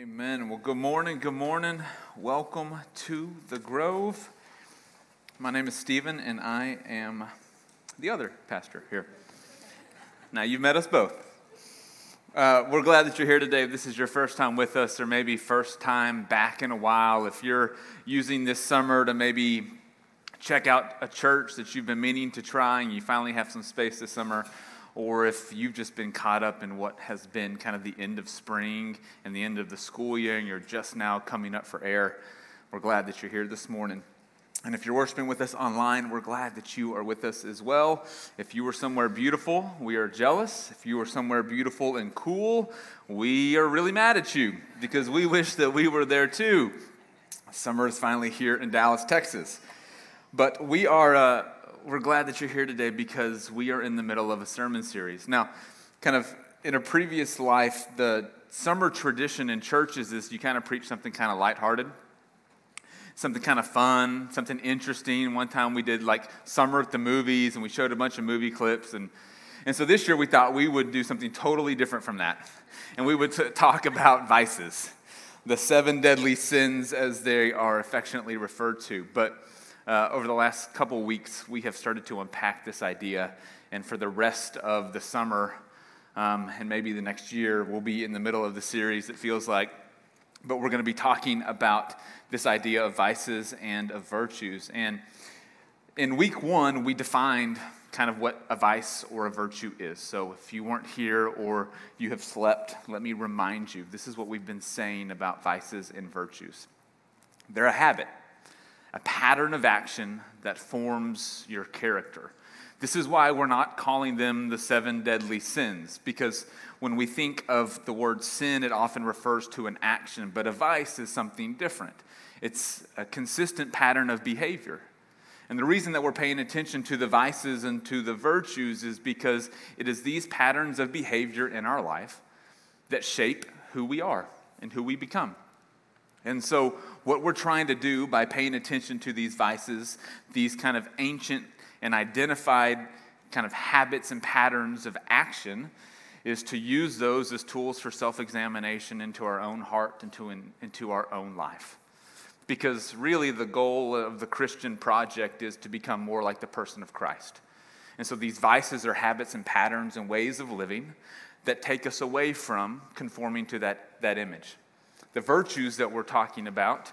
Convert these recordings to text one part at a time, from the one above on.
Amen. Well, good morning. Good morning. Welcome to the Grove. My name is Stephen, and I am the other pastor here. Now, you've met us both. Uh, we're glad that you're here today. If this is your first time with us, or maybe first time back in a while, if you're using this summer to maybe check out a church that you've been meaning to try and you finally have some space this summer, or if you've just been caught up in what has been kind of the end of spring and the end of the school year and you're just now coming up for air, we're glad that you're here this morning. And if you're worshiping with us online, we're glad that you are with us as well. If you were somewhere beautiful, we are jealous. If you were somewhere beautiful and cool, we are really mad at you because we wish that we were there too. Summer is finally here in Dallas, Texas. But we are. Uh, we're glad that you're here today because we are in the middle of a sermon series. Now, kind of in a previous life, the summer tradition in churches is you kind of preach something kind of lighthearted, something kind of fun, something interesting. One time we did like summer at the movies and we showed a bunch of movie clips. And, and so this year we thought we would do something totally different from that. And we would t- talk about vices, the seven deadly sins as they are affectionately referred to. But uh, over the last couple weeks, we have started to unpack this idea. And for the rest of the summer um, and maybe the next year, we'll be in the middle of the series, it feels like. But we're going to be talking about this idea of vices and of virtues. And in week one, we defined kind of what a vice or a virtue is. So if you weren't here or you have slept, let me remind you this is what we've been saying about vices and virtues. They're a habit a pattern of action that forms your character. This is why we're not calling them the seven deadly sins, because when we think of the word sin, it often refers to an action, but a vice is something different. It's a consistent pattern of behavior. And the reason that we're paying attention to the vices and to the virtues is because it is these patterns of behavior in our life that shape who we are and who we become. And so, what we're trying to do by paying attention to these vices, these kind of ancient and identified kind of habits and patterns of action, is to use those as tools for self examination into our own heart, into, in, into our own life. Because really, the goal of the Christian project is to become more like the person of Christ. And so, these vices are habits and patterns and ways of living that take us away from conforming to that, that image the virtues that we're talking about,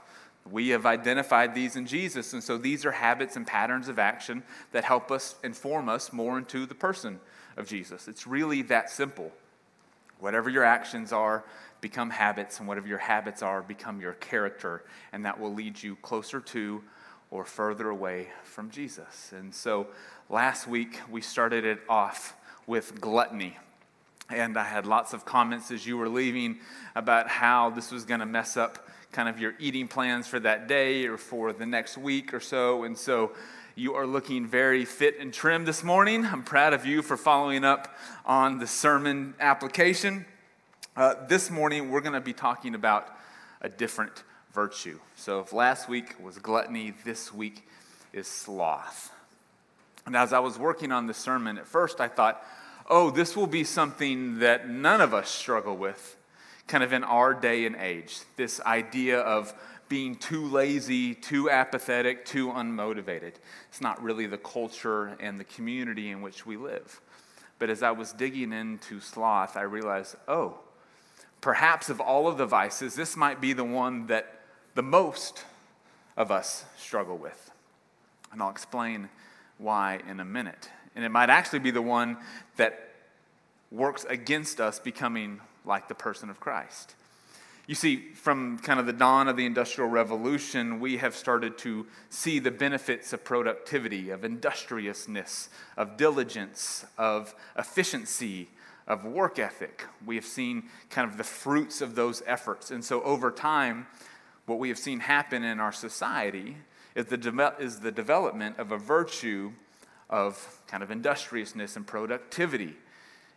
we have identified these in Jesus. And so these are habits and patterns of action that help us inform us more into the person of Jesus. It's really that simple. Whatever your actions are, become habits, and whatever your habits are, become your character. And that will lead you closer to or further away from Jesus. And so last week we started it off with gluttony. And I had lots of comments as you were leaving about how this was going to mess up kind of your eating plans for that day or for the next week or so. And so you are looking very fit and trim this morning. I'm proud of you for following up on the sermon application. Uh, this morning, we're going to be talking about a different virtue. So, if last week was gluttony, this week is sloth. And as I was working on the sermon, at first I thought, oh, this will be something that none of us struggle with, kind of in our day and age. This idea of being too lazy, too apathetic, too unmotivated. It's not really the culture and the community in which we live. But as I was digging into sloth, I realized, oh, perhaps of all of the vices, this might be the one that the most of us struggle with. And I'll explain why in a minute. And it might actually be the one that works against us becoming like the person of Christ. You see, from kind of the dawn of the Industrial Revolution, we have started to see the benefits of productivity, of industriousness, of diligence, of efficiency, of work ethic. We have seen kind of the fruits of those efforts. And so over time, what we have seen happen in our society is the, de- is the development of a virtue of kind of industriousness and productivity.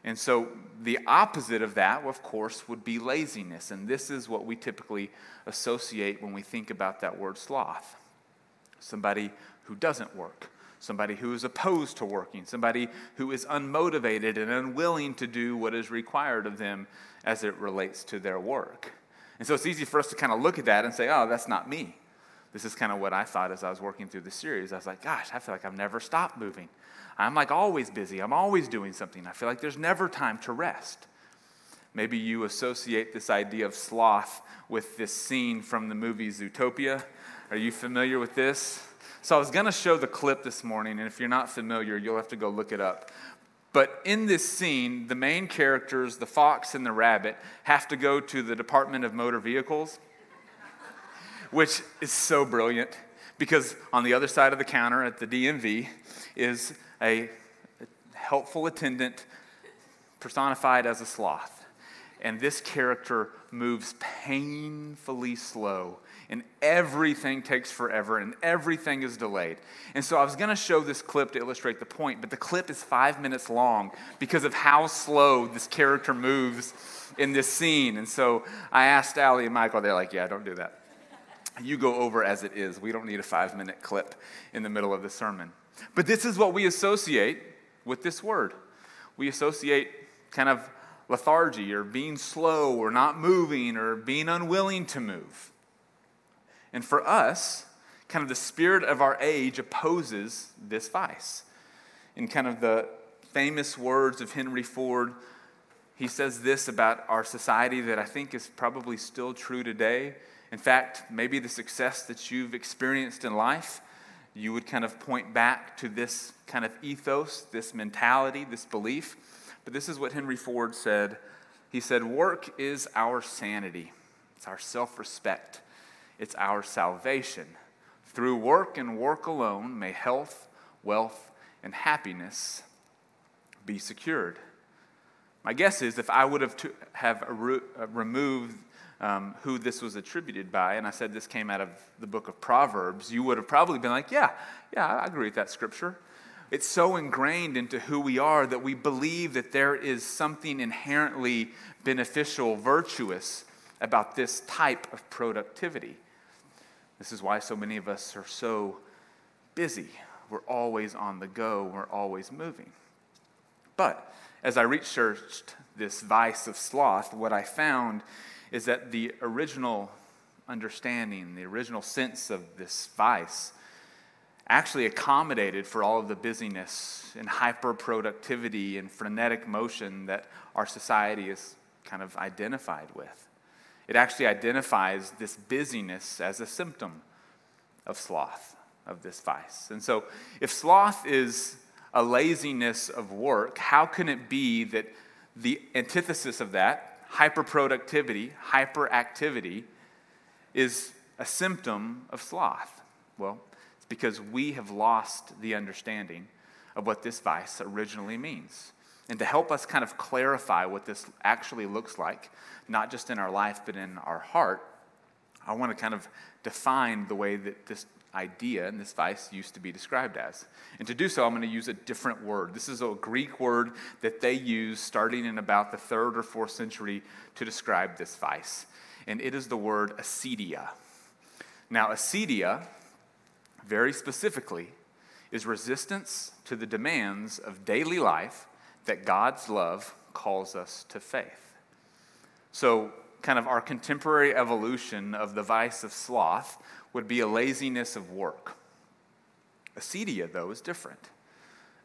And so the opposite of that, of course, would be laziness. And this is what we typically associate when we think about that word sloth somebody who doesn't work, somebody who is opposed to working, somebody who is unmotivated and unwilling to do what is required of them as it relates to their work. And so it's easy for us to kind of look at that and say, oh, that's not me. This is kind of what I thought as I was working through the series. I was like, gosh, I feel like I've never stopped moving. I'm like always busy. I'm always doing something. I feel like there's never time to rest. Maybe you associate this idea of sloth with this scene from the movie Zootopia. Are you familiar with this? So I was going to show the clip this morning, and if you're not familiar, you'll have to go look it up. But in this scene, the main characters, the fox and the rabbit, have to go to the Department of Motor Vehicles, which is so brilliant because on the other side of the counter at the DMV is a helpful attendant personified as a sloth. And this character moves painfully slow, and everything takes forever, and everything is delayed. And so I was going to show this clip to illustrate the point, but the clip is five minutes long because of how slow this character moves in this scene. And so I asked Allie and Michael, they're like, yeah, don't do that. You go over as it is. We don't need a five minute clip in the middle of the sermon. But this is what we associate with this word. We associate kind of lethargy or being slow or not moving or being unwilling to move. And for us, kind of the spirit of our age opposes this vice. In kind of the famous words of Henry Ford, he says this about our society that I think is probably still true today. In fact, maybe the success that you've experienced in life, you would kind of point back to this kind of ethos, this mentality, this belief. But this is what Henry Ford said. He said, Work is our sanity, it's our self respect, it's our salvation. Through work and work alone may health, wealth, and happiness be secured. My guess is if I would have, to, have removed um, who this was attributed by, and I said this came out of the book of Proverbs, you would have probably been like, yeah, yeah, I agree with that scripture. It's so ingrained into who we are that we believe that there is something inherently beneficial, virtuous about this type of productivity. This is why so many of us are so busy. We're always on the go, we're always moving. But as I researched this vice of sloth, what I found is that the original understanding, the original sense of this vice, actually accommodated for all of the busyness and hyper productivity and frenetic motion that our society is kind of identified with. It actually identifies this busyness as a symptom of sloth, of this vice. And so, if sloth is a laziness of work, how can it be that the antithesis of that, hyperproductivity, hyperactivity, is a symptom of sloth? Well, it's because we have lost the understanding of what this vice originally means. And to help us kind of clarify what this actually looks like, not just in our life, but in our heart, I want to kind of define the way that this idea and this vice used to be described as. And to do so, I'm going to use a different word. This is a Greek word that they used starting in about the third or fourth century to describe this vice. And it is the word acedia. Now, acedia very specifically, is resistance to the demands of daily life that God's love calls us to faith. So, kind of our contemporary evolution of the vice of sloth would be a laziness of work. Acedia, though, is different.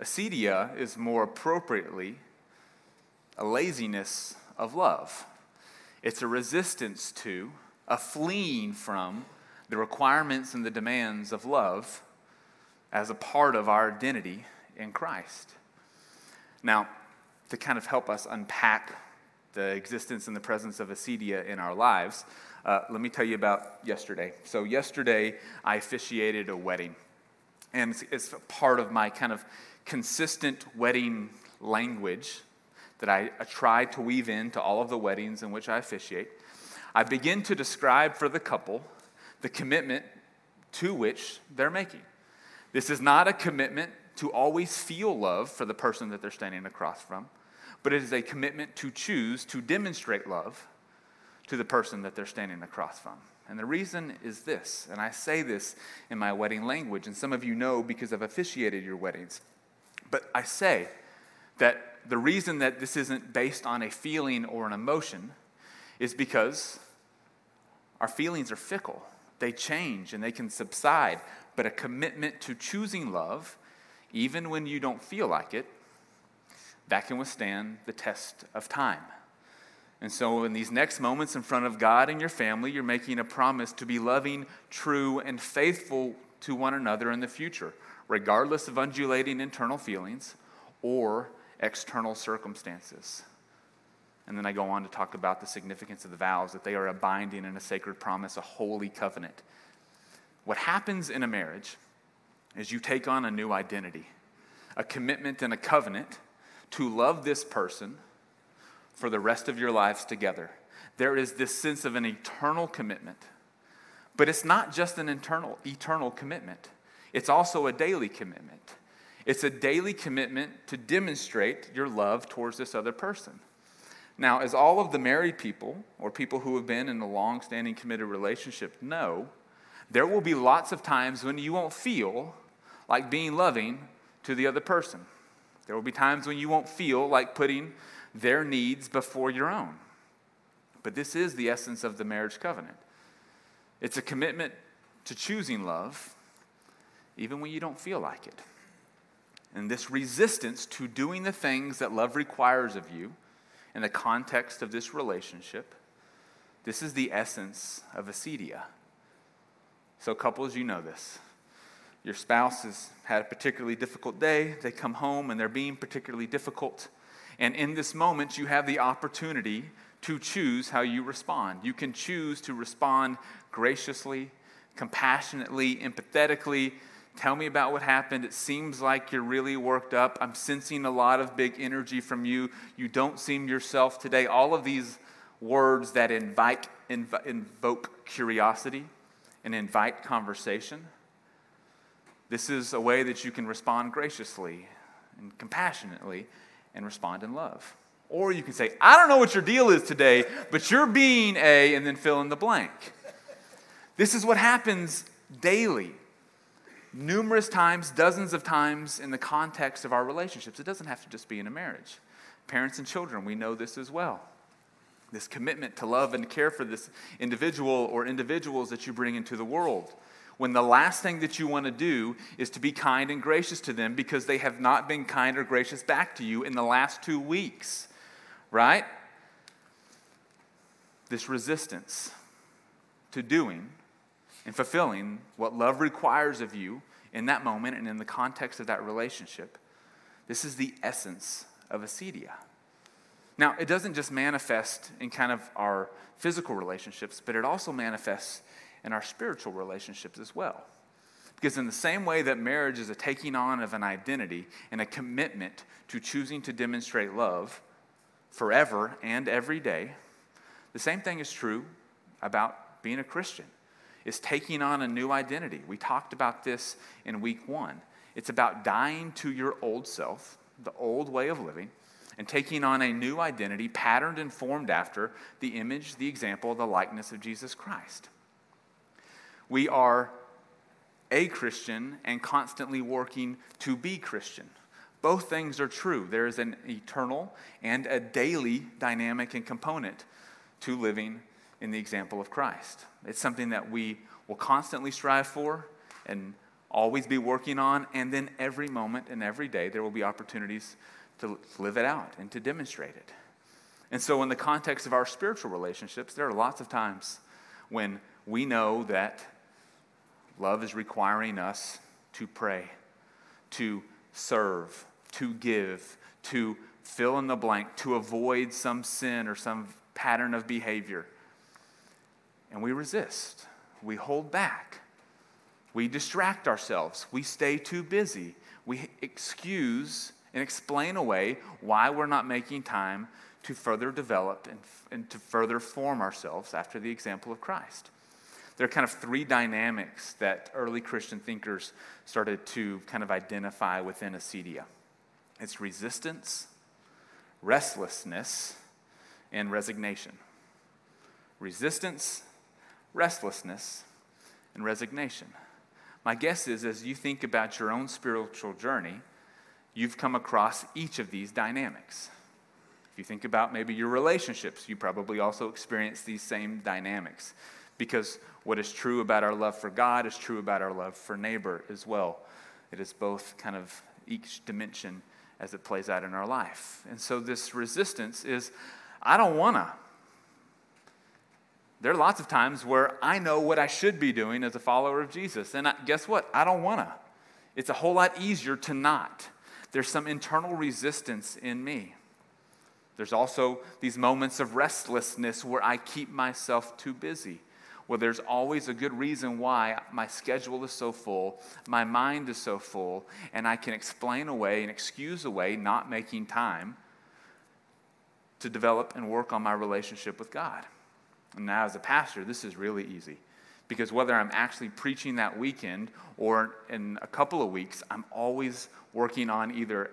Acedia is more appropriately a laziness of love. It's a resistance to, a fleeing from the requirements and the demands of love as a part of our identity in Christ. Now, to kind of help us unpack the existence and the presence of acedia in our lives, uh, let me tell you about yesterday. So, yesterday I officiated a wedding, and it's, it's part of my kind of consistent wedding language that I, I try to weave into all of the weddings in which I officiate. I begin to describe for the couple the commitment to which they're making. This is not a commitment to always feel love for the person that they're standing across from, but it is a commitment to choose to demonstrate love to the person that they're standing across from. And the reason is this, and I say this in my wedding language, and some of you know because I've officiated your weddings. But I say that the reason that this isn't based on a feeling or an emotion is because our feelings are fickle, they change and they can subside. But a commitment to choosing love, even when you don't feel like it, that can withstand the test of time. And so, in these next moments in front of God and your family, you're making a promise to be loving, true, and faithful to one another in the future, regardless of undulating internal feelings or external circumstances. And then I go on to talk about the significance of the vows, that they are a binding and a sacred promise, a holy covenant. What happens in a marriage is you take on a new identity, a commitment and a covenant to love this person for the rest of your lives together. There is this sense of an eternal commitment. But it's not just an internal, eternal commitment, it's also a daily commitment. It's a daily commitment to demonstrate your love towards this other person. Now, as all of the married people or people who have been in a long standing committed relationship know, there will be lots of times when you won't feel like being loving to the other person. There will be times when you won't feel like putting their needs before your own. But this is the essence of the marriage covenant it's a commitment to choosing love, even when you don't feel like it. And this resistance to doing the things that love requires of you in the context of this relationship, this is the essence of acedia. So, couples, you know this. Your spouse has had a particularly difficult day. They come home and they're being particularly difficult. And in this moment, you have the opportunity to choose how you respond. You can choose to respond graciously, compassionately, empathetically. Tell me about what happened. It seems like you're really worked up. I'm sensing a lot of big energy from you. You don't seem yourself today. All of these words that invite, inv- invoke curiosity and invite conversation. This is a way that you can respond graciously and compassionately and respond in love. Or you can say, I don't know what your deal is today, but you're being a, and then fill in the blank. This is what happens daily, numerous times, dozens of times in the context of our relationships. It doesn't have to just be in a marriage. Parents and children, we know this as well. This commitment to love and care for this individual or individuals that you bring into the world when the last thing that you want to do is to be kind and gracious to them because they have not been kind or gracious back to you in the last two weeks, right? This resistance to doing and fulfilling what love requires of you in that moment and in the context of that relationship. This is the essence of acedia. Now, it doesn't just manifest in kind of our physical relationships, but it also manifests in our spiritual relationships as well. Because, in the same way that marriage is a taking on of an identity and a commitment to choosing to demonstrate love forever and every day, the same thing is true about being a Christian. Is taking on a new identity. We talked about this in week one. It's about dying to your old self, the old way of living, and taking on a new identity patterned and formed after the image, the example, the likeness of Jesus Christ. We are a Christian and constantly working to be Christian. Both things are true. There is an eternal and a daily dynamic and component to living in the example of Christ. It's something that we will constantly strive for and always be working on, and then every moment and every day there will be opportunities to live it out and to demonstrate it. And so, in the context of our spiritual relationships, there are lots of times when we know that Love is requiring us to pray, to serve, to give, to fill in the blank, to avoid some sin or some pattern of behavior. And we resist, we hold back, we distract ourselves, we stay too busy, we excuse and explain away why we're not making time to further develop and, and to further form ourselves after the example of Christ there are kind of three dynamics that early Christian thinkers started to kind of identify within acedia it's resistance, restlessness, and resignation. Resistance, restlessness, and resignation. My guess is as you think about your own spiritual journey, you've come across each of these dynamics. If you think about maybe your relationships, you probably also experience these same dynamics Because what is true about our love for God is true about our love for neighbor as well. It is both kind of each dimension as it plays out in our life. And so this resistance is I don't want to. There are lots of times where I know what I should be doing as a follower of Jesus. And I, guess what? I don't want to. It's a whole lot easier to not. There's some internal resistance in me. There's also these moments of restlessness where I keep myself too busy. Well, there's always a good reason why my schedule is so full, my mind is so full, and I can explain away and excuse away not making time to develop and work on my relationship with God. And now, as a pastor, this is really easy because whether I'm actually preaching that weekend or in a couple of weeks, I'm always working on either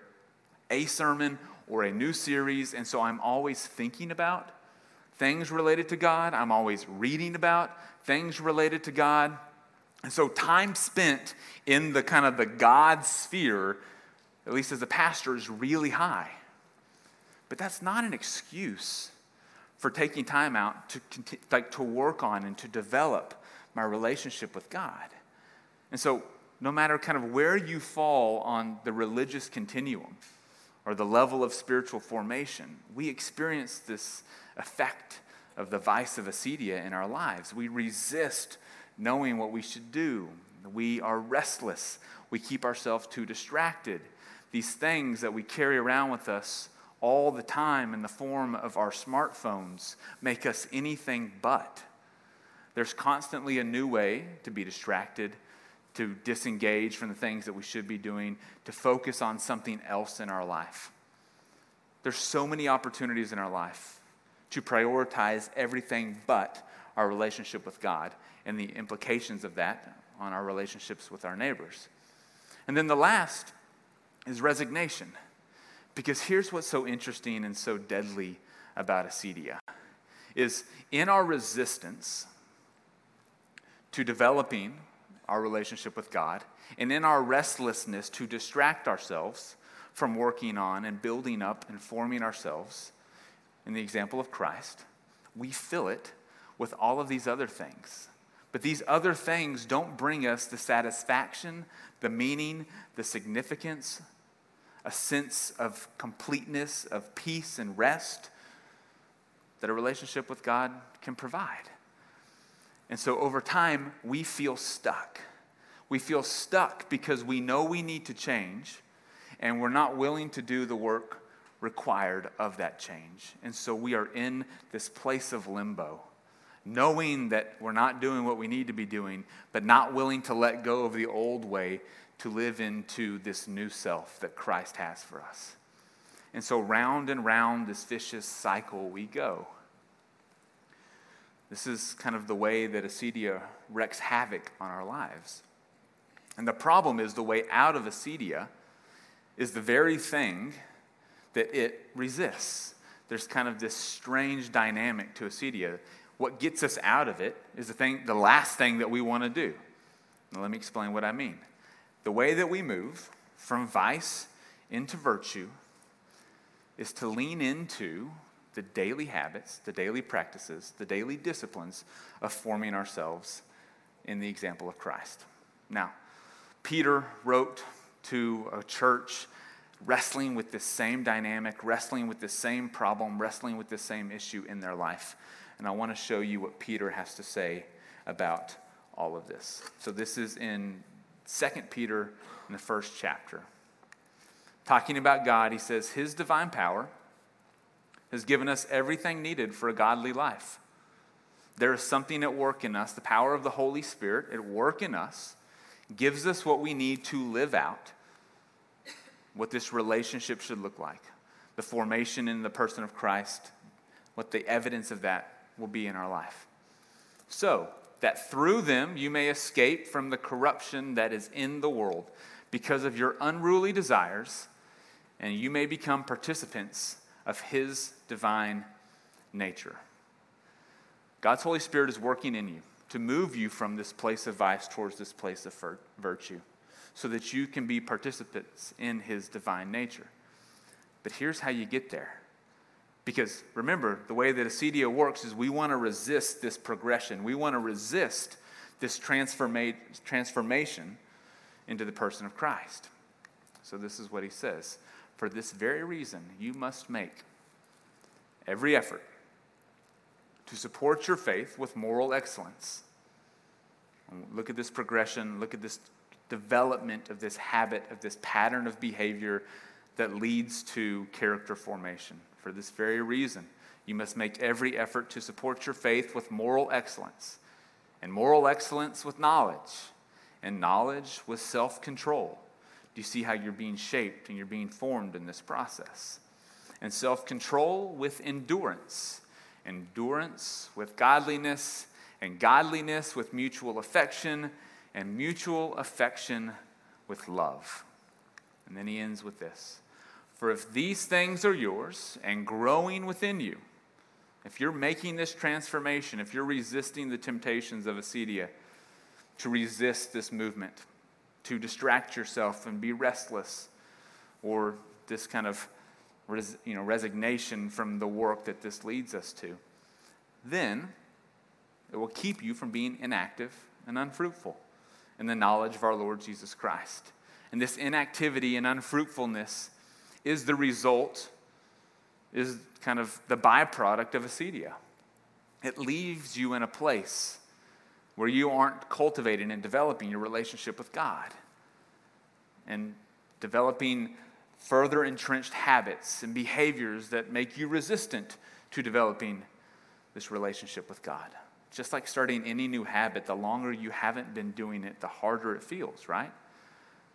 a sermon or a new series. And so I'm always thinking about things related to God. I'm always reading about things related to God. And so time spent in the kind of the God sphere, at least as a pastor, is really high. But that's not an excuse for taking time out to, like, to work on and to develop my relationship with God. And so, no matter kind of where you fall on the religious continuum or the level of spiritual formation, we experience this effect of the vice of acedia in our lives. We resist knowing what we should do. We are restless. We keep ourselves too distracted. These things that we carry around with us all the time in the form of our smartphones make us anything but. There's constantly a new way to be distracted, to disengage from the things that we should be doing, to focus on something else in our life. There's so many opportunities in our life to prioritize everything but our relationship with God and the implications of that on our relationships with our neighbors. And then the last is resignation. Because here's what's so interesting and so deadly about acedia is in our resistance to developing our relationship with God and in our restlessness to distract ourselves from working on and building up and forming ourselves in the example of Christ, we fill it with all of these other things. But these other things don't bring us the satisfaction, the meaning, the significance, a sense of completeness, of peace and rest that a relationship with God can provide. And so over time, we feel stuck. We feel stuck because we know we need to change, and we're not willing to do the work required of that change. And so we are in this place of limbo, knowing that we're not doing what we need to be doing, but not willing to let go of the old way to live into this new self that Christ has for us. And so, round and round this vicious cycle we go. This is kind of the way that acedia wreaks havoc on our lives. And the problem is the way out of acedia is the very thing that it resists. There's kind of this strange dynamic to acedia. What gets us out of it is the thing, the last thing that we want to do. Now, let me explain what I mean. The way that we move from vice into virtue is to lean into the daily habits, the daily practices, the daily disciplines of forming ourselves in the example of Christ. Now, Peter wrote to a church wrestling with this same dynamic, wrestling with this same problem, wrestling with this same issue in their life. And I want to show you what Peter has to say about all of this. So this is in 2 Peter in the first chapter. Talking about God, he says, His divine power has given us everything needed for a godly life. There is something at work in us, the power of the Holy Spirit at work in us, gives us what we need to live out what this relationship should look like, the formation in the person of Christ, what the evidence of that will be in our life. So, that through them you may escape from the corruption that is in the world because of your unruly desires, and you may become participants of His divine nature. God's Holy Spirit is working in you to move you from this place of vice towards this place of virtue so that you can be participants in His divine nature. But here's how you get there Because remember, the way that acedia works is we want to resist this progression. We want to resist this transforma- transformation into the person of Christ. So, this is what he says For this very reason, you must make every effort to support your faith with moral excellence. Look at this progression, look at this development of this habit, of this pattern of behavior that leads to character formation. For this very reason, you must make every effort to support your faith with moral excellence, and moral excellence with knowledge, and knowledge with self control. Do you see how you're being shaped and you're being formed in this process? And self control with endurance, endurance with godliness, and godliness with mutual affection, and mutual affection with love. And then he ends with this For if these things are yours and growing within you, if you're making this transformation, if you're resisting the temptations of acedia, to resist this movement, to distract yourself and be restless, or this kind of res, you know, resignation from the work that this leads us to, then it will keep you from being inactive and unfruitful in the knowledge of our Lord Jesus Christ. And this inactivity and unfruitfulness is the result, is kind of the byproduct of acedia. It leaves you in a place where you aren't cultivating and developing your relationship with God and developing further entrenched habits and behaviors that make you resistant to developing this relationship with God. Just like starting any new habit, the longer you haven't been doing it, the harder it feels, right?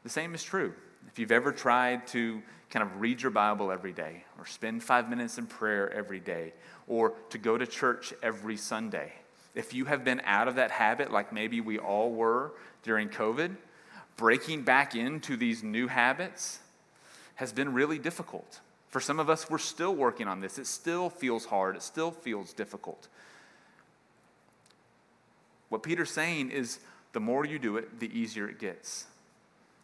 The same is true. If you've ever tried to kind of read your Bible every day, or spend five minutes in prayer every day, or to go to church every Sunday, if you have been out of that habit, like maybe we all were during COVID, breaking back into these new habits has been really difficult. For some of us, we're still working on this. It still feels hard, it still feels difficult. What Peter's saying is the more you do it, the easier it gets.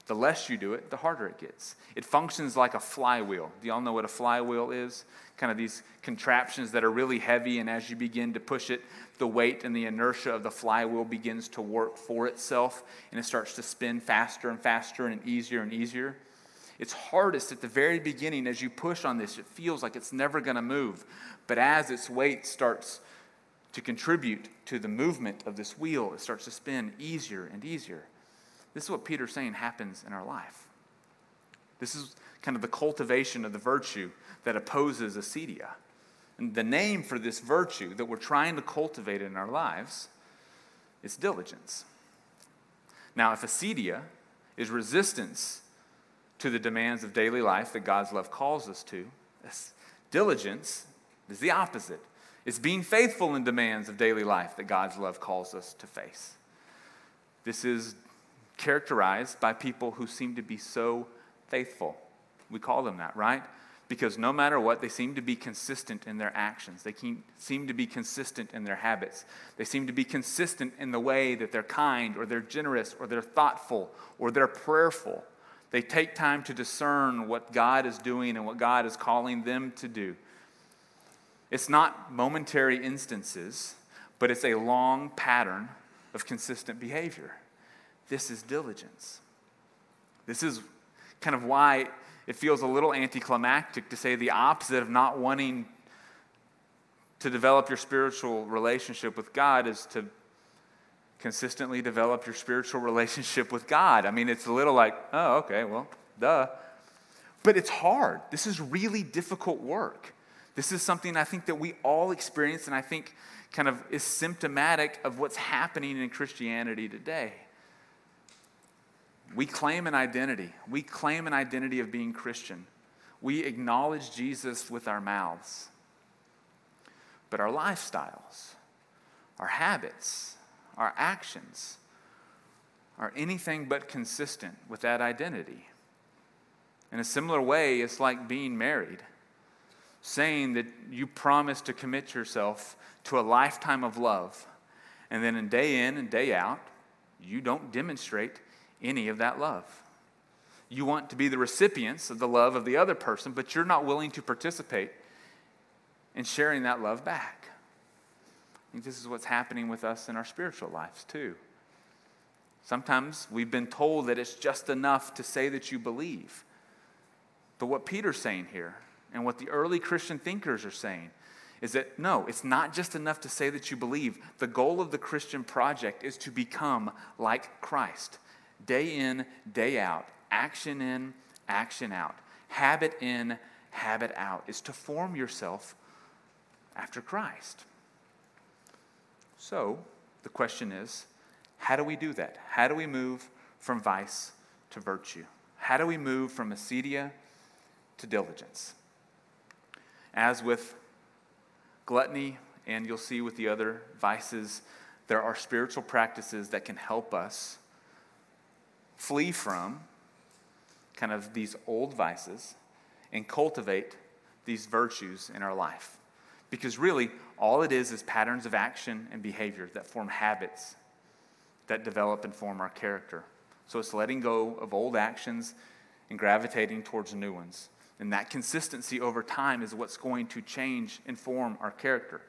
The less you do it, the harder it gets. It functions like a flywheel. Do y'all know what a flywheel is? Kind of these contraptions that are really heavy, and as you begin to push it, the weight and the inertia of the flywheel begins to work for itself, and it starts to spin faster and faster and easier and easier. It's hardest at the very beginning as you push on this. It feels like it's never going to move. But as its weight starts to contribute to the movement of this wheel, it starts to spin easier and easier. This is what Peter's saying happens in our life. This is kind of the cultivation of the virtue that opposes acedia. And the name for this virtue that we're trying to cultivate in our lives is diligence. Now, if acedia is resistance to the demands of daily life that God's love calls us to, diligence is the opposite. It's being faithful in demands of daily life that God's love calls us to face. This is characterized by people who seem to be so faithful. We call them that, right? Because no matter what, they seem to be consistent in their actions. They seem to be consistent in their habits. They seem to be consistent in the way that they're kind or they're generous or they're thoughtful or they're prayerful. They take time to discern what God is doing and what God is calling them to do. It's not momentary instances, but it's a long pattern of consistent behavior. This is diligence. This is kind of why it feels a little anticlimactic to say the opposite of not wanting to develop your spiritual relationship with God is to consistently develop your spiritual relationship with God. I mean, it's a little like, oh, okay, well, duh. But it's hard. This is really difficult work. This is something I think that we all experience, and I think kind of is symptomatic of what's happening in Christianity today. We claim an identity. We claim an identity of being Christian. We acknowledge Jesus with our mouths. But our lifestyles, our habits, our actions are anything but consistent with that identity. In a similar way, it's like being married, saying that you promise to commit yourself to a lifetime of love, and then in day in and day out, you don't demonstrate any of that love. You want to be the recipients of the love of the other person, but you're not willing to participate in sharing that love back. I think this is what's happening with us in our spiritual lives, too. Sometimes we've been told that it's just enough to say that you believe. But what Peter's saying here, and what the early Christian thinkers are saying, is that no, it's not just enough to say that you believe. The goal of the Christian project is to become like Christ, day in, day out, action in, action out, habit in, habit out, is to form yourself after Christ. So, the question is how do we do that? How do we move from vice to virtue? How do we move from acedia to diligence? As with gluttony, and you'll see with the other vices, there are spiritual practices that can help us flee from kind of these old vices and cultivate these virtues in our life. Because really, all it is is patterns of action and behavior that form habits that develop and form our character. So it's letting go of old actions and gravitating towards new ones. And that consistency over time is what's going to change and form our character.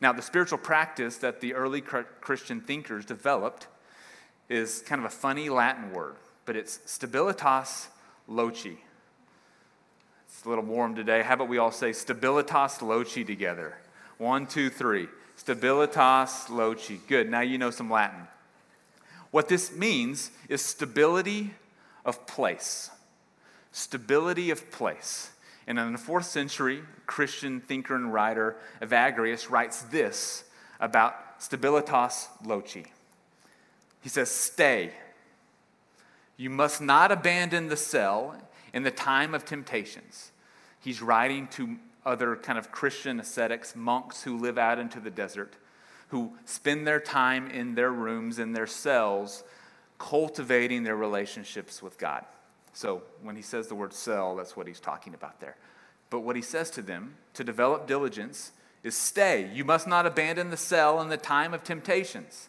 Now, the spiritual practice that the early Christian thinkers developed is kind of a funny Latin word, but it's stabilitas loci. It's a little warm today. How about we all say stabilitas loci together? One, two, three. Stabilitas loci. Good. Now you know some Latin. What this means is stability of place. Stability of place. And in the fourth century, Christian thinker and writer Evagrius writes this about stabilitas loci. He says, Stay. You must not abandon the cell in the time of temptations. He's writing to other kind of Christian ascetics, monks who live out into the desert, who spend their time in their rooms, in their cells, cultivating their relationships with God. So when he says the word cell, that's what he's talking about there. But what he says to them to develop diligence is stay. You must not abandon the cell in the time of temptations,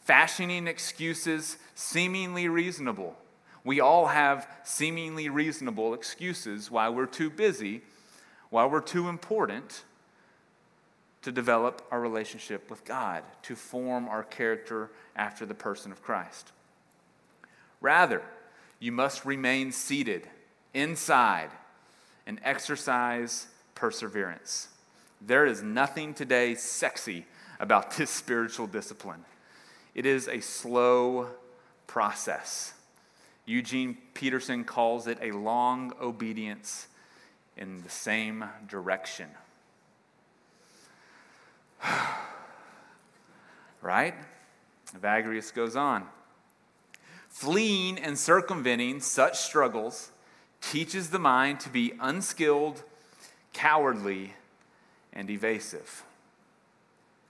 fashioning excuses seemingly reasonable we all have seemingly reasonable excuses why we're too busy, why we're too important to develop our relationship with God, to form our character after the person of Christ. Rather, you must remain seated inside and exercise perseverance. There is nothing today sexy about this spiritual discipline. It is a slow process. Eugene Peterson calls it a long obedience in the same direction. right? Evagrius goes on. Fleeing and circumventing such struggles teaches the mind to be unskilled, cowardly, and evasive.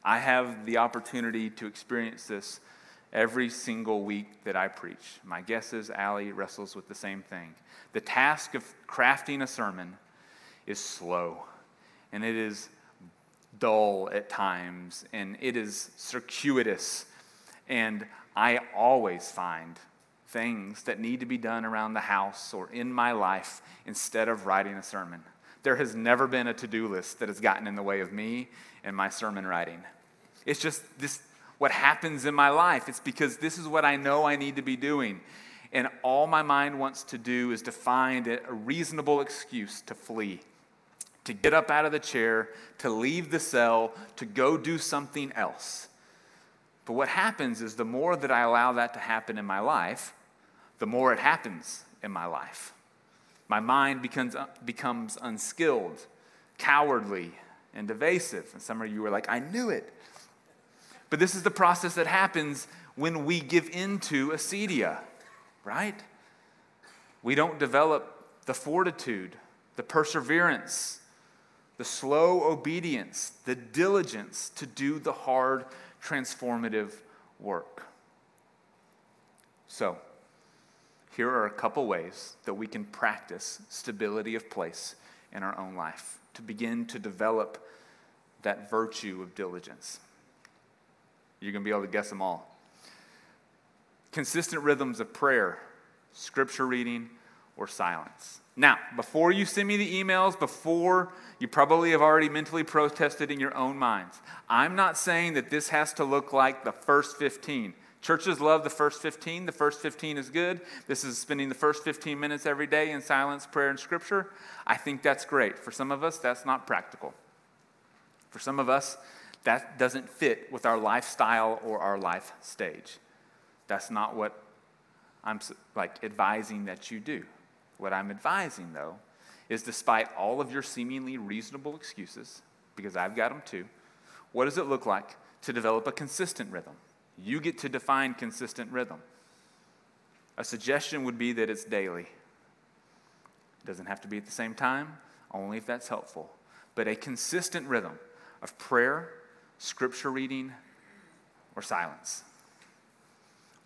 I have the opportunity to experience this every single week that I preach. My guess is Allie wrestles with the same thing. The task of crafting a sermon is slow, and it is dull at times, and it is circuitous. And I always find things that need to be done around the house or in my life instead of writing a sermon. There has never been a to do list that has gotten in the way of me and my sermon writing. It's just this what happens in my life. It's because this is what I know I need to be doing. And all my mind wants to do is to find a reasonable excuse to flee, to get up out of the chair, to leave the cell, to go do something else. But what happens is the more that I allow that to happen in my life, the more it happens in my life. My mind becomes, uh, becomes unskilled, cowardly, and evasive. And some of you are like, I knew it. But this is the process that happens when we give into acedia, right? We don't develop the fortitude, the perseverance, the slow obedience, the diligence to do the hard, transformative work. So, here are a couple ways that we can practice stability of place in our own life to begin to develop that virtue of diligence. You're going to be able to guess them all. Consistent rhythms of prayer, scripture reading, or silence. Now, before you send me the emails, before you probably have already mentally protested in your own minds, I'm not saying that this has to look like the first 15. Churches love the first 15. The first 15 is good. This is spending the first 15 minutes every day in silence, prayer, and scripture. I think that's great. For some of us, that's not practical. For some of us, that doesn't fit with our lifestyle or our life stage. That's not what I'm like advising that you do. What I'm advising, though, is despite all of your seemingly reasonable excuses, because I've got them too, what does it look like to develop a consistent rhythm? You get to define consistent rhythm. A suggestion would be that it's daily. It doesn't have to be at the same time, only if that's helpful. But a consistent rhythm of prayer, scripture reading, or silence.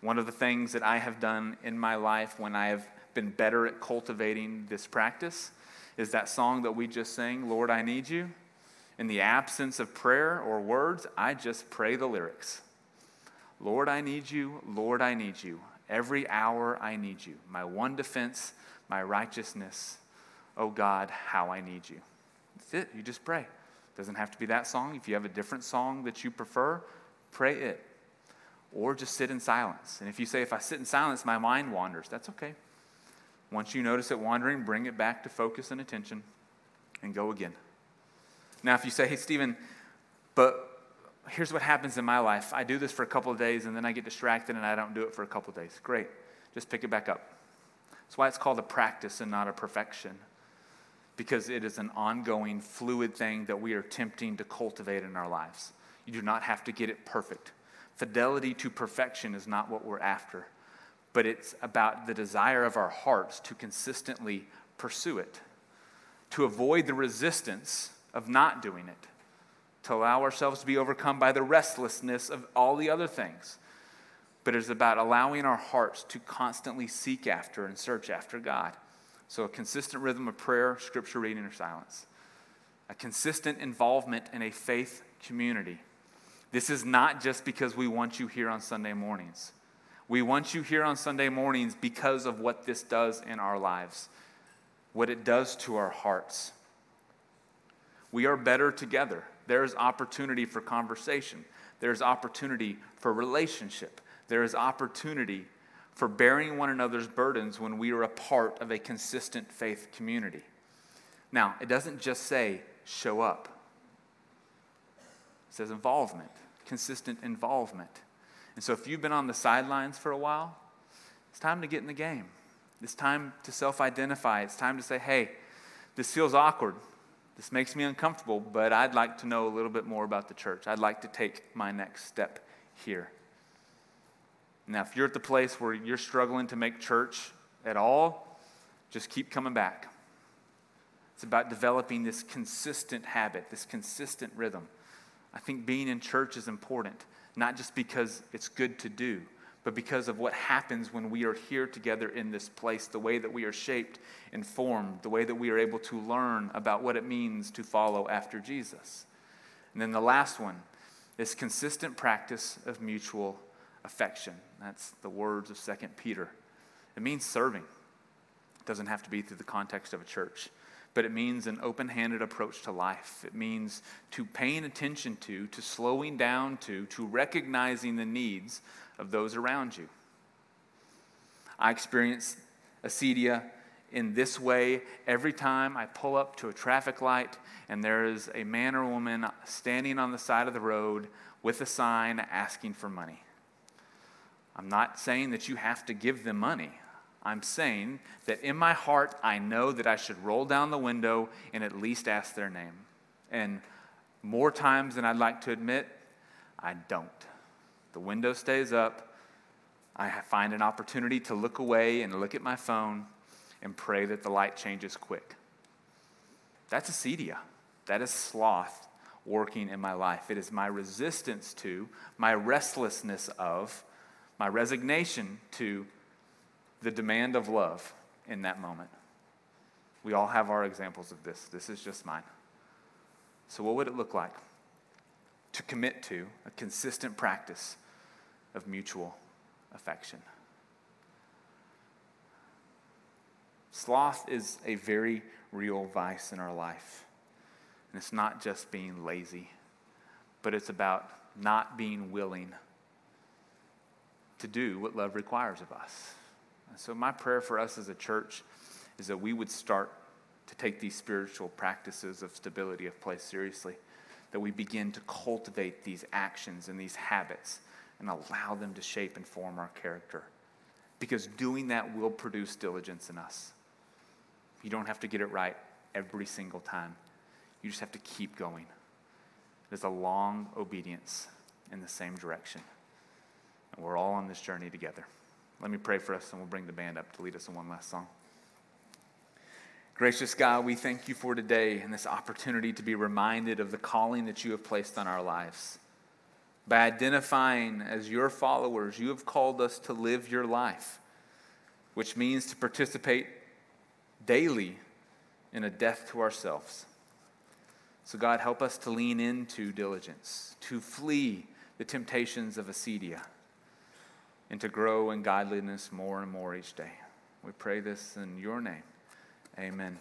One of the things that I have done in my life when I have been better at cultivating this practice is that song that we just sang, Lord, I Need You. In the absence of prayer or words, I just pray the lyrics. Lord, I need you. Lord, I need you. Every hour I need you. My one defense, my righteousness. Oh God, how I need you. That's it. You just pray. It Doesn't have to be that song. If you have a different song that you prefer, pray it. Or just sit in silence. And if you say, if I sit in silence, my mind wanders, that's okay. Once you notice it wandering, bring it back to focus and attention and go again. Now, if you say, hey, Stephen, but here's what happens in my life I do this for a couple of days and then I get distracted and I don't do it for a couple of days. Great. Just pick it back up. That's why it's called a practice and not a perfection, because it is an ongoing, fluid thing that we are attempting to cultivate in our lives. You do not have to get it perfect. Fidelity to perfection is not what we're after but it's about the desire of our hearts to consistently pursue it, to avoid the resistance of not doing it, to allow ourselves to be overcome by the restlessness of all the other things. But it's about allowing our hearts to constantly seek after and search after God. So, a consistent rhythm of prayer, scripture reading, or silence. A consistent involvement in a faith community. This is not just because we want you here on Sunday mornings. We want you here on Sunday mornings because of what this does in our lives, what it does to our hearts. We are better together. There is opportunity for conversation, there's opportunity for relationship, there is opportunity for bearing one another's burdens when we are a part of a consistent faith community. Now, it doesn't just say show up, it says involvement, consistent involvement. And so, if you've been on the sidelines for a while, it's time to get in the game. It's time to self identify. It's time to say, hey, this feels awkward. This makes me uncomfortable, but I'd like to know a little bit more about the church. I'd like to take my next step here. Now, if you're at the place where you're struggling to make church at all, just keep coming back. It's about developing this consistent habit, this consistent rhythm. I think being in church is important not just because it's good to do, but because of what happens when we are here together in this place, the way that we are shaped and formed, the way that we are able to learn about what it means to follow after Jesus. And then the last one is consistent practice of mutual affection. That's the words of 2 Peter. It means serving. It doesn't have to be through the context of a church but it means an open handed approach to life. It means to paying attention to, to slowing down to, to recognizing the needs of those around you. I experience acedia in this way every time I pull up to a traffic light and there is a man or woman standing on the side of the road with a sign asking for money. I'm not saying that you have to give them money. I'm saying that in my heart, I know that I should roll down the window and at least ask their name. And more times than I'd like to admit, I don't. The window stays up. I find an opportunity to look away and look at my phone and pray that the light changes quick. That's acedia. That is sloth working in my life. It is my resistance to, my restlessness of, my resignation to the demand of love in that moment. We all have our examples of this. This is just mine. So, what would it look like to commit to a consistent practice of mutual affection? Sloth is a very real vice in our life. And it's not just being lazy, but it's about not being willing to do what love requires of us. So, my prayer for us as a church is that we would start to take these spiritual practices of stability of place seriously, that we begin to cultivate these actions and these habits and allow them to shape and form our character. Because doing that will produce diligence in us. You don't have to get it right every single time, you just have to keep going. It is a long obedience in the same direction. And we're all on this journey together. Let me pray for us, and we'll bring the band up to lead us in one last song. Gracious God, we thank you for today and this opportunity to be reminded of the calling that you have placed on our lives. By identifying as your followers, you have called us to live your life, which means to participate daily in a death to ourselves. So, God, help us to lean into diligence, to flee the temptations of acedia, and to grow in godliness more and more each day. We pray this in your name. Amen.